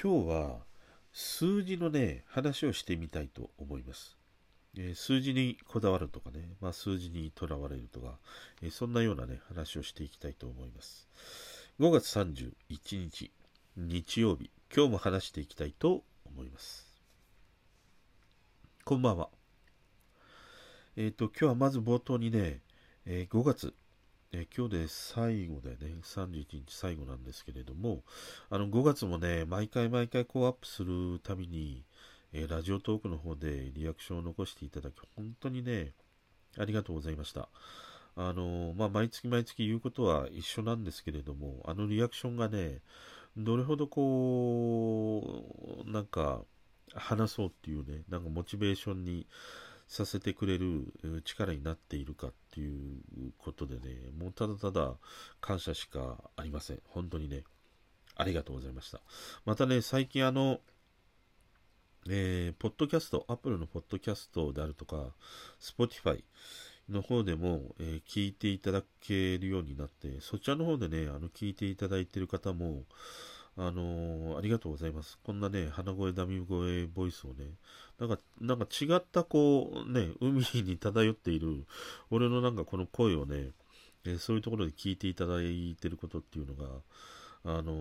今日は数字のね、話をしてみたいと思います。えー、数字にこだわるとかね、まあ、数字にとらわれるとか、えー、そんなようなね、話をしていきたいと思います。5月31日、日曜日、今日も話していきたいと思います。こんばんは。えっ、ー、と、今日はまず冒頭にね、え5月今日で最後だよね。31日最後なんですけれども、あの、5月もね、毎回毎回こうアップするたびに、えー、ラジオトークの方でリアクションを残していただき、本当にね、ありがとうございました。あのまあ、毎月毎月言うことは一緒なんですけれども、あのリアクションがね、どれほどこう、なんか、話そうっていうね、なんかモチベーションにさせてくれる力になっているかっていうことでね、もうただただ感謝しかありません。本当にね、ありがとうございました。またね、最近あの、えー、ポッドキャスト、アップルのポッドキャストであるとか、スポティファイの方でも、えー、聞いていただけるようになって、そちらの方でね、あの、聞いていただいている方も、あのー、ありがとうございます。こんなね、鼻声、ダミ声ボイスをね、なんか、なんか違ったこう、ね、海に漂っている、俺のなんかこの声をね、えー、そういうところで聞いていただいてることっていうのが、あの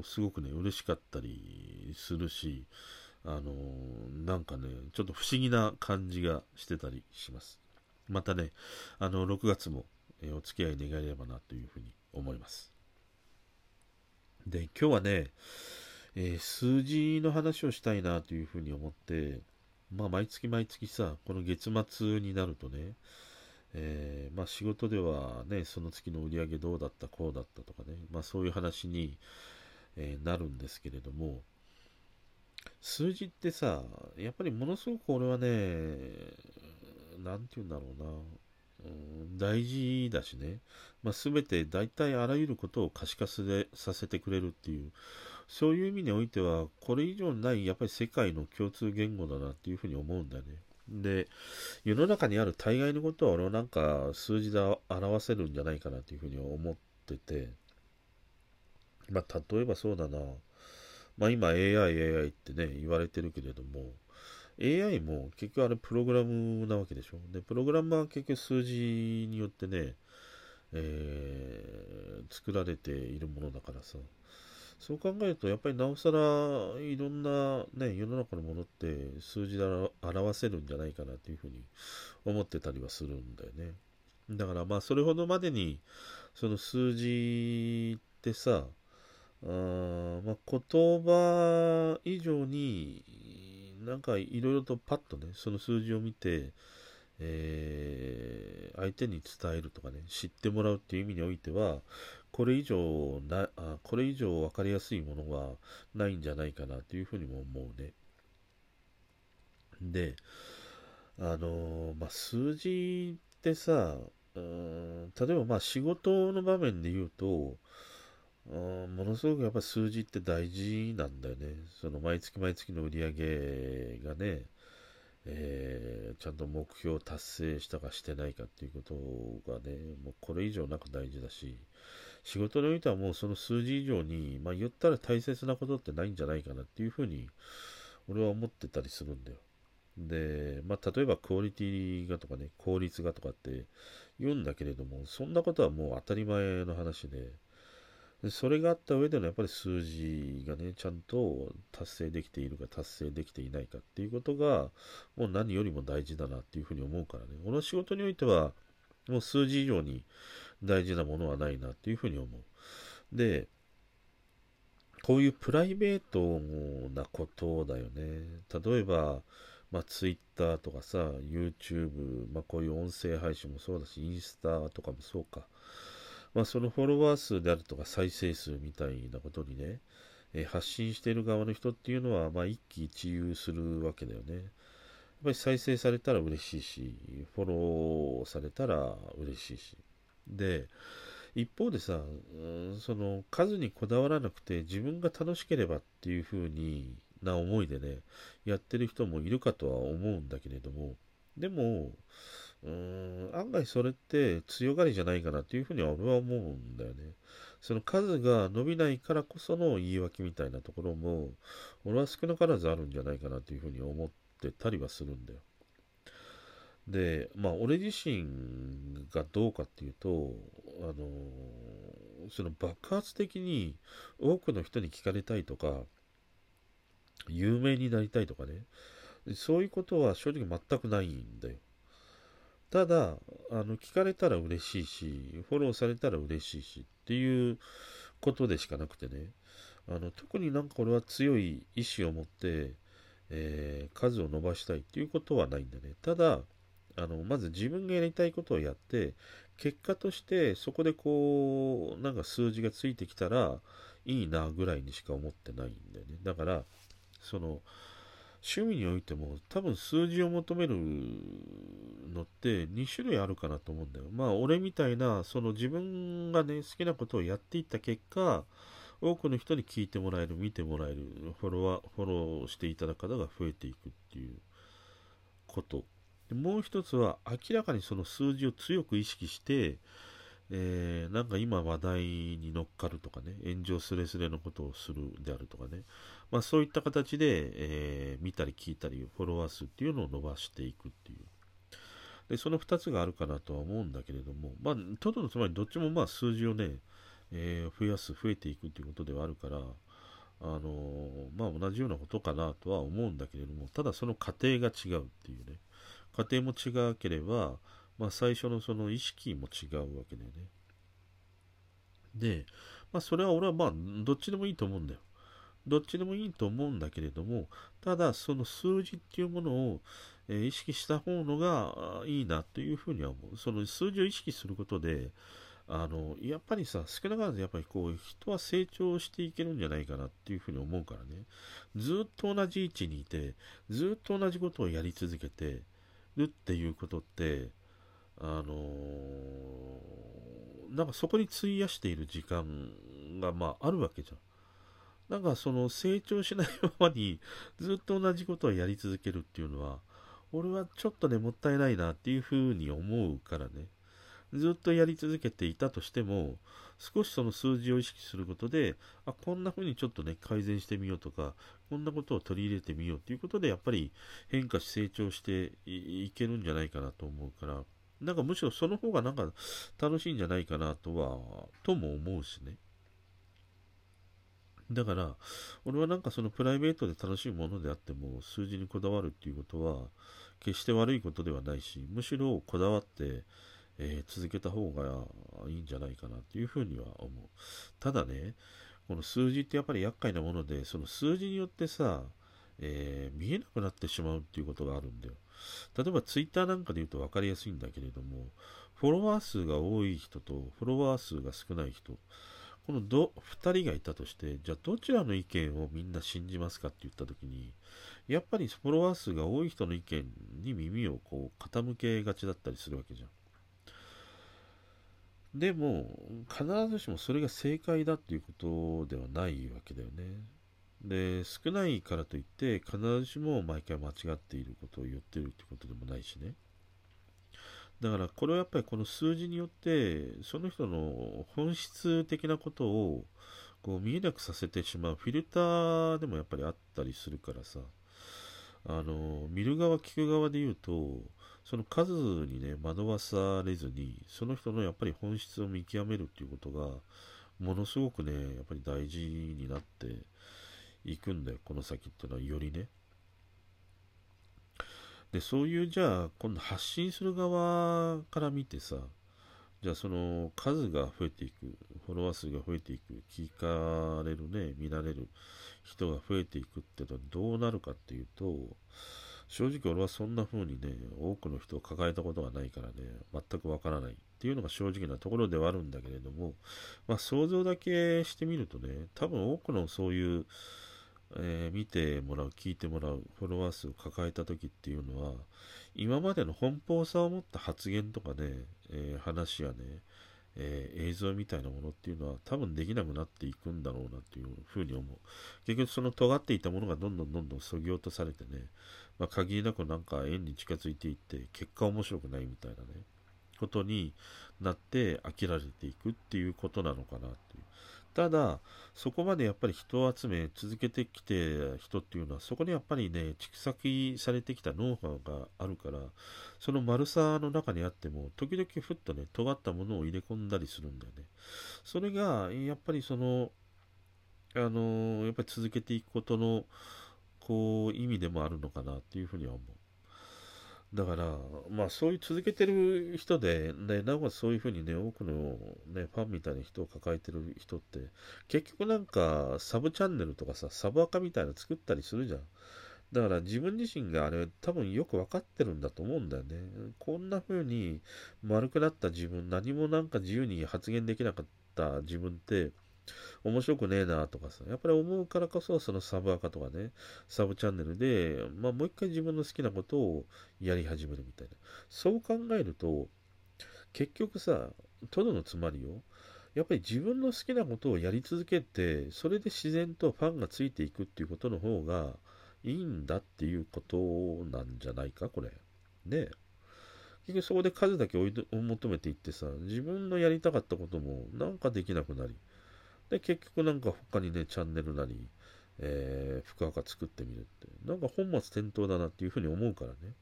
ー、すごくね、嬉しかったりするし、あのなんかね、ちょっと不思議な感じがしてたりします。またね、あの、6月も、えお付き合い願えればなというふうに思います。で、今日はね、えー、数字の話をしたいなというふうに思って、まあ、毎月毎月さ、この月末になるとね、えー、まあ、仕事ではね、その月の売り上げどうだった、こうだったとかね、まあ、そういう話に、えー、なるんですけれども、数字ってさ、やっぱりものすごく俺はね、なんて言うんだろうな、大事だしね、まあ、全て大体あらゆることを可視化させてくれるっていう、そういう意味においては、これ以上ないやっぱり世界の共通言語だなっていうふうに思うんだよね。で、世の中にある大概のことは俺はなんか数字で表せるんじゃないかなっていうふうに思ってて、まあ例えばそうだな、まあ今 AI、AI ってね、言われてるけれども、AI も結局あれプログラムなわけでしょ？で、プログラムは結局数字によってね、えー、作られているものだからさ。そう考えると、やっぱりなおさらいろんなね、世の中のものって数字で表せるんじゃないかなというふうに思ってたりはするんだよね。だからまあそれほどまでにその数字ってさ、あまあ、言葉以上になんかいろいろとパッとね、その数字を見て、えー、相手に伝えるとかね、知ってもらうっていう意味においては、これ以上な、あこれ以上分かりやすいものはないんじゃないかなというふうにも思うね。で、あのまあ、数字ってさ、うん、例えばまあ仕事の場面で言うと、ものすごくやっぱ数字って大事なんだよね。その毎月毎月の売り上げがね、えー、ちゃんと目標を達成したかしてないかっていうことがね、もうこれ以上なく大事だし、仕事においてはもうその数字以上に、まあ言ったら大切なことってないんじゃないかなっていうふうに、俺は思ってたりするんだよ。で、まあ例えばクオリティがとかね、効率がとかって言うんだけれども、そんなことはもう当たり前の話で、それがあった上でのやっぱり数字がね、ちゃんと達成できているか達成できていないかっていうことが、もう何よりも大事だなっていうふうに思うからね、この仕事においては、もう数字以上に大事なものはないなっていうふうに思う。で、こういうプライベートなことだよね。例えば、まあ、Twitter とかさ、YouTube、まあ、こういう音声配信もそうだし、インスタとかもそうか。まあ、そのフォロワー数であるとか再生数みたいなことにね、えー、発信している側の人っていうのは、まあ、一喜一憂するわけだよね。やっぱり再生されたら嬉しいし、フォローされたら嬉しいし。で、一方でさ、その数にこだわらなくて自分が楽しければっていう風にな思いでね、やってる人もいるかとは思うんだけれども、でも、うん案外それって強がりじゃないかなっていうふうには俺は思うんだよね。その数が伸びないからこその言い訳みたいなところも、俺は少なからずあるんじゃないかなというふうに思ってたりはするんだよ。で、まあ、俺自身がどうかっていうと、あのその爆発的に多くの人に聞かれたいとか、有名になりたいとかね、そういうことは正直全くないんだよ。ただ、あの、聞かれたら嬉しいし、フォローされたら嬉しいしっていうことでしかなくてね、あの、特になんか俺は強い意志を持って、えー、数を伸ばしたいっていうことはないんだね。ただ、あの、まず自分がやりたいことをやって、結果としてそこでこう、なんか数字がついてきたらいいなぐらいにしか思ってないんだよね。だから、その、趣味においても多分数字を求めるのって2種類あるかなと思うんだよ。まあ俺みたいなその自分がね好きなことをやっていった結果多くの人に聞いてもらえる見てもらえるフォロワーフォローしていただく方が増えていくっていうこともう一つは明らかにその数字を強く意識してえー、なんか今話題に乗っかるとかね、炎上すれすれのことをするであるとかね、まあそういった形で、えー、見たり聞いたり、フォロワー数っていうのを伸ばしていくっていう。で、その2つがあるかなとは思うんだけれども、まあ、とどのつまりどっちもまあ数字をね、えー、増やす、増えていくっていうことではあるから、あの、まあ同じようなことかなとは思うんだけれども、ただその過程が違うっていうね、過程も違うければ、まあ、最初のその意識も違うわけだよね。で、まあ、それは俺はまあ、どっちでもいいと思うんだよ。どっちでもいいと思うんだけれども、ただ、その数字っていうものを、え、意識した方のがいいなというふうには思う。その数字を意識することで、あの、やっぱりさ、少なからずやっぱりこう、人は成長していけるんじゃないかなっていうふうに思うからね。ずっと同じ位置にいて、ずっと同じことをやり続けてるっていうことって、あのー、なんかそこに費やしている時間が、まあ、あるわけじゃん。なんかその成長しないままにずっと同じことをやり続けるっていうのは、俺はちょっとね、もったいないなっていうふうに思うからね。ずっとやり続けていたとしても、少しその数字を意識することで、あ、こんな風にちょっとね、改善してみようとか、こんなことを取り入れてみようっていうことで、やっぱり変化し成長していけるんじゃないかなと思うから、なんかむしろその方がなんか楽しいんじゃないかなとは、とも思うしね。だから、俺はなんかそのプライベートで楽しいものであっても、数字にこだわるっていうことは、決して悪いことではないし、むしろこだわって、えー、続けた方がいいんじゃないかなっていうふうには思う。ただね、この数字ってやっぱり厄介なもので、その数字によってさ、えー、見えなくなってしまうっていうことがあるんだよ。例えばツイッターなんかで言うと分かりやすいんだけれども、フォロワー数が多い人とフォロワー数が少ない人、このど2人がいたとして、じゃあどちらの意見をみんな信じますかって言ったときに、やっぱりフォロワー数が多い人の意見に耳をこう傾けがちだったりするわけじゃん。でも、必ずしもそれが正解だっていうことではないわけだよね。で、少ないからといって、必ずしも毎回間違っていることを言ってるってことでもないしね。だから、これはやっぱりこの数字によって、その人の本質的なことをこう見えなくさせてしまう。フィルターでもやっぱりあったりするからさ、あの、見る側、聞く側で言うと、その数にね、惑わされずに、その人のやっぱり本質を見極めるっていうことが、ものすごくね、やっぱり大事になって、行くんだよ、この先っていうのはよりね。で、そういう、じゃあ、今度発信する側から見てさ、じゃあその数が増えていく、フォロワー数が増えていく、聞かれるね、見られる人が増えていくってのはどうなるかっていうと、正直俺はそんな風にね、多くの人を抱えたことがないからね、全くわからないっていうのが正直なところではあるんだけれども、まあ想像だけしてみるとね、多分多くのそういうえー、見てもらう、聞いてもらう、フォロワー数を抱えた時っていうのは、今までの奔放さを持った発言とかね、えー、話やね、えー、映像みたいなものっていうのは多分できなくなっていくんだろうなっていうふうに思う。結局その尖っていたものがどんどんどんどん削ぎ落とされてね、まあ、限りなくなんか円に近づいていって、結果面白くないみたいなね、ことになって飽きられていくっていうことなのかなっ。ただ、そこまでやっぱり人を集め続けてきて人っていうのは、そこにやっぱりね、蓄積されてきたノウハウがあるから、その丸さの中にあっても、時々ふっとね、尖ったものを入れ込んだりするんだよね。それが、やっぱりその、あのやっぱり続けていくことの、こう、意味でもあるのかなっていうふうには思う。だから、まあそういう続けてる人で、ね、なおかつそういうふうにね、多くのね、ファンみたいな人を抱えてる人って、結局なんかサブチャンネルとかさ、サブアカみたいなの作ったりするじゃん。だから自分自身があれ多分よく分かってるんだと思うんだよね。こんな風に丸くなった自分、何もなんか自由に発言できなかった自分って、面白くねえなとかさ、やっぱり思うからこそ、そのサブアカとかね、サブチャンネルで、まあもう一回自分の好きなことをやり始めるみたいな。そう考えると、結局さ、トドのつまりよ、やっぱり自分の好きなことをやり続けて、それで自然とファンがついていくっていうことの方がいいんだっていうことなんじゃないか、これ。ね結局そこで数だけ追い求めていってさ、自分のやりたかったこともなんかできなくなり、で、結局なんか他にね、チャンネルなり、えー、福岡作ってみるって、なんか本末転倒だなっていうふうに思うからね。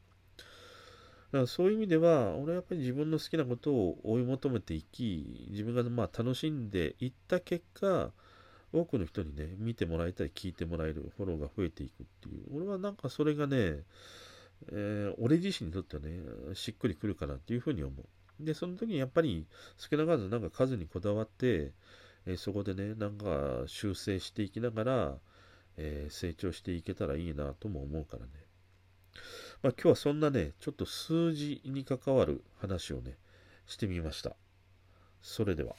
だからそういう意味では、俺はやっぱり自分の好きなことを追い求めていき、自分がまあ楽しんでいった結果、多くの人にね、見てもらいたい、聞いてもらえる、フォローが増えていくっていう。俺はなんかそれがね、えー、俺自身にとってはね、しっくりくるかなっていうふうに思う。で、その時にやっぱり少なからずなんか数にこだわって、えそこでね、なんか修正していきながら、えー、成長していけたらいいなとも思うからね。まあ、今日はそんなね、ちょっと数字に関わる話をね、してみました。それでは。